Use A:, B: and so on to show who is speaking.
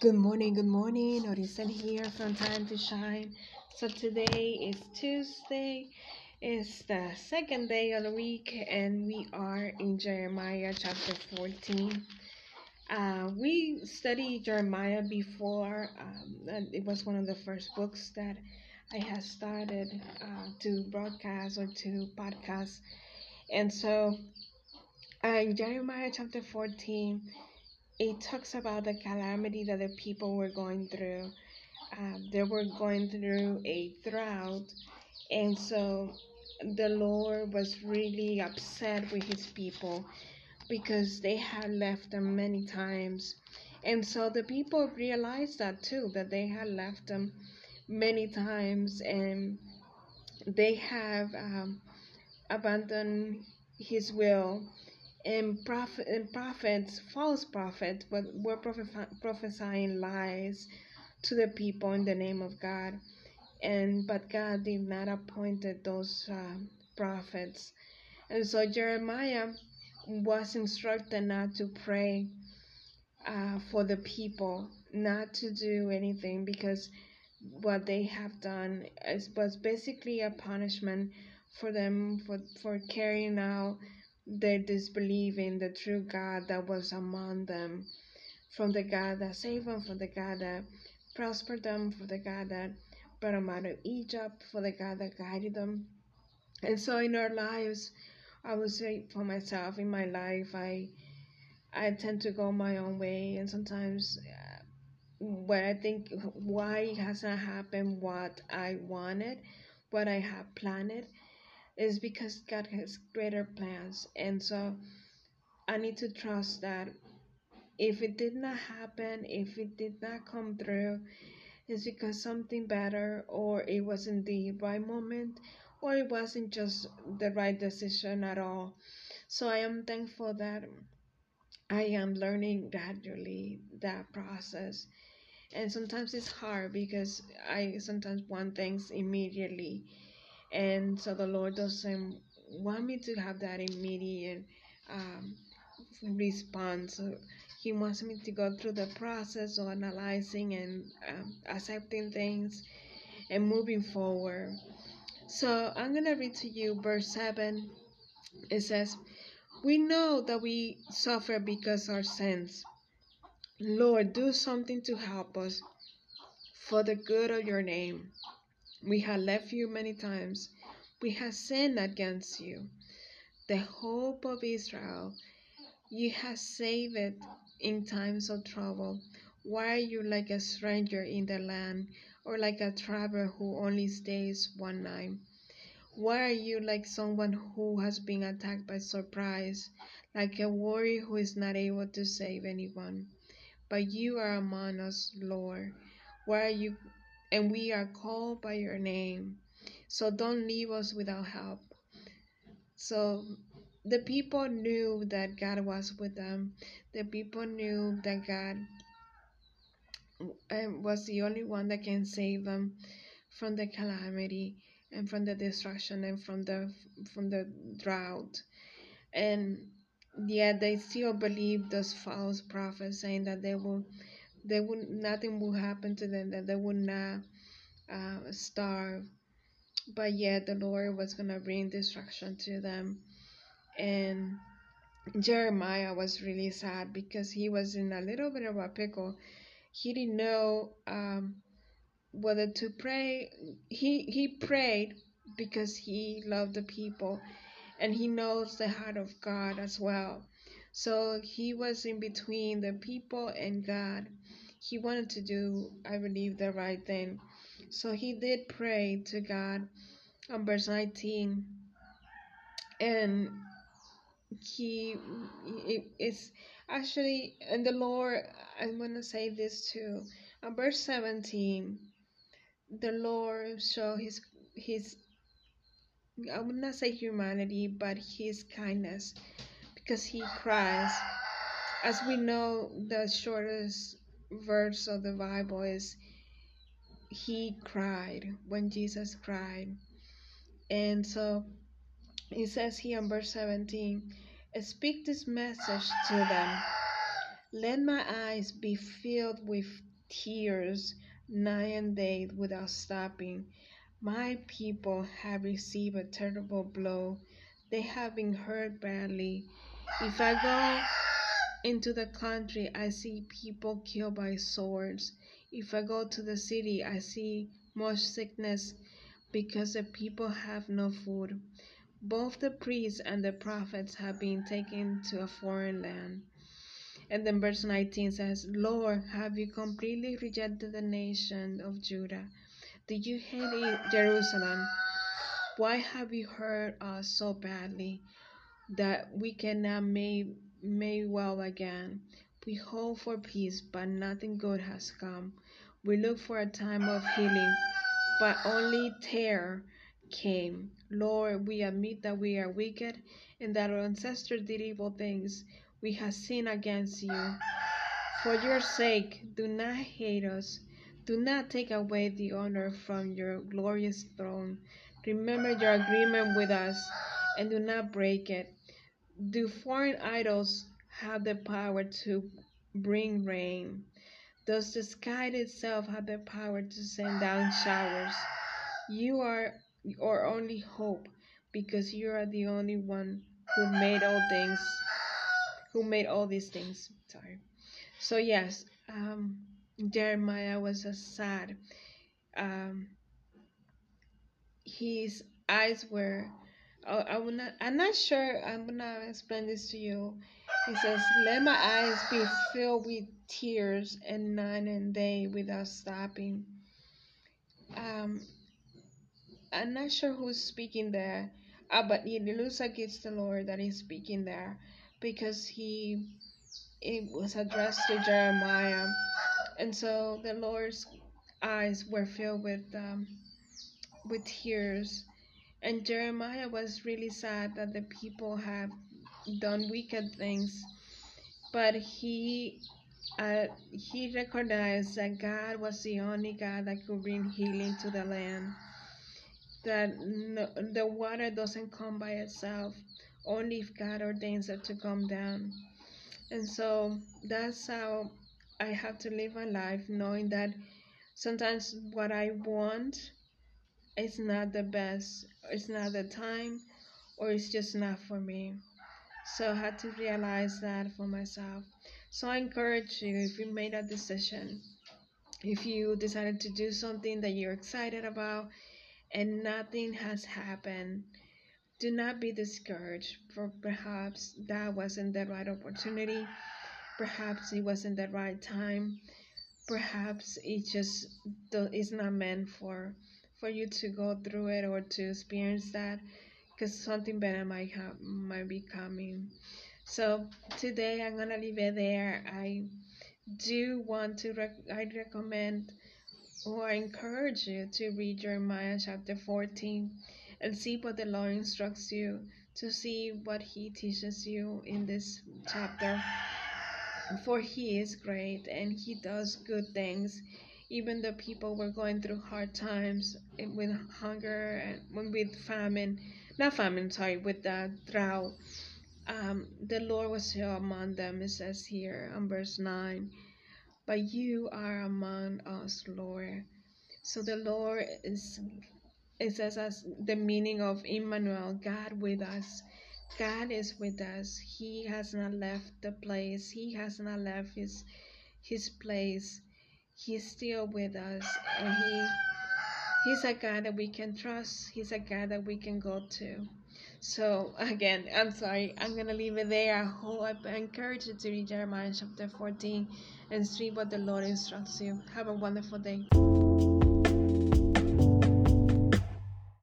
A: Good morning, good morning. Orisen here from Time to Shine. So today is Tuesday. It's the second day of the week, and we are in Jeremiah chapter 14. Uh, we studied Jeremiah before. Um, it was one of the first books that I had started uh, to broadcast or to podcast. And so, uh, Jeremiah chapter 14 it talks about the calamity that the people were going through. Um, they were going through a drought, and so the Lord was really upset with his people because they had left them many times. And so the people realized that too, that they had left them many times and they have um, abandoned his will and, prophet, and prophets, false prophets, but were prophesying lies to the people in the name of God. And but God did not appoint those uh, prophets, and so Jeremiah was instructed not to pray uh, for the people, not to do anything because what they have done is, was basically a punishment for them for for carrying out their disbelief in the true God that was among them, from the God that saved them, from the God that prospered them, from the God that brought them out of Egypt, for the God that guided them. And so in our lives, I would say for myself, in my life, I I tend to go my own way, and sometimes uh, where I think why has not happened what I wanted, what I have planned, is because God has greater plans. And so I need to trust that if it did not happen, if it did not come through, it's because something better, or it wasn't the right moment, or it wasn't just the right decision at all. So I am thankful that I am learning gradually that process. And sometimes it's hard because I sometimes want things immediately and so the Lord doesn't want me to have that immediate um, response. He wants me to go through the process of analyzing and um, accepting things and moving forward. So I'm going to read to you verse 7. It says, We know that we suffer because our sins. Lord, do something to help us for the good of your name. We have left you many times. We have sinned against you. The hope of Israel, you have saved it in times of trouble. Why are you like a stranger in the land, or like a traveler who only stays one night? Why are you like someone who has been attacked by surprise, like a warrior who is not able to save anyone? But you are among us, Lord. Why are you and we are called by your name. So don't leave us without help. So the people knew that God was with them. The people knew that God was the only one that can save them from the calamity and from the destruction and from the from the drought. And yet they still believe those false prophets saying that they will they would nothing would happen to them that they would not uh, starve. But yet the lord was going to bring destruction to them. And jeremiah was really sad because he was in a little bit of a pickle. He didn't know um, whether to pray. He he prayed because he loved the people and he knows the heart of god as well so he was in between the people and god he wanted to do, I believe, the right thing. So he did pray to God on verse 19. And he is actually, and the Lord, I'm going to say this too. On verse 17, the Lord show his, his, I would not say humanity, but his kindness because he cries. As we know, the shortest verse of the Bible is he cried when Jesus cried. And so it says here in verse 17, speak this message to them. Let my eyes be filled with tears night and day without stopping. My people have received a terrible blow. They have been hurt badly. If I go into the country, I see people killed by swords. If I go to the city, I see much sickness because the people have no food. Both the priests and the prophets have been taken to a foreign land. And then verse 19 says, Lord, have you completely rejected the nation of Judah? Do you hate Jerusalem? Why have you hurt us so badly that we cannot may make well again? We hope for peace, but nothing good has come. We look for a time of healing, but only terror came. Lord, we admit that we are wicked and that our ancestors did evil things. We have sinned against you. For your sake, do not hate us. Do not take away the honor from your glorious throne. Remember your agreement with us and do not break it. Do foreign idols have the power to bring rain? Does the sky itself have the power to send down showers? You are our only hope because you are the only one who made all things who made all these things sorry so yes um, jeremiah was a sad um, his eyes were oh, I'm not I'm not sure I'm gonna explain this to you. He says, Let my eyes be filled with tears and night and day without stopping. Um I'm not sure who's speaking there, uh, but it looks like it's the Lord that is speaking there because he it was addressed to Jeremiah, and so the Lord's eyes were filled with um, with tears, and Jeremiah was really sad that the people have done wicked things, but he uh, he recognized that God was the only God that could bring healing to the land that no, the water doesn't come by itself, only if God ordains it to come down. And so that's how I have to live my life, knowing that sometimes what I want is not the best, it's not the time, or it's just not for me. So I had to realize that for myself. So I encourage you if you made a decision, if you decided to do something that you're excited about, and nothing has happened, do not be discouraged, for perhaps that wasn't the right opportunity, perhaps it wasn't the right time, perhaps it just is not meant for for you to go through it or to experience that because something better might have might be coming so today i'm gonna leave it there i do want to rec- i recommend or encourage you to read Jeremiah chapter 14 and see what the Lord instructs you, to see what He teaches you in this chapter. For He is great and He does good things. Even the people were going through hard times with hunger and with famine, not famine, sorry, with the drought. Um, the Lord was still among them, it says here in verse 9 but you are among us, Lord. So the Lord is it says as the meaning of Emmanuel, God with us. God is with us. He has not left the place. He has not left his his place. He's still with us and he he's a God that we can trust. He's a God that we can go to. So again, I'm sorry. I'm gonna leave it there. I hope I encourage you to read Jeremiah chapter 14 and see what the Lord instructs you. Have a wonderful day.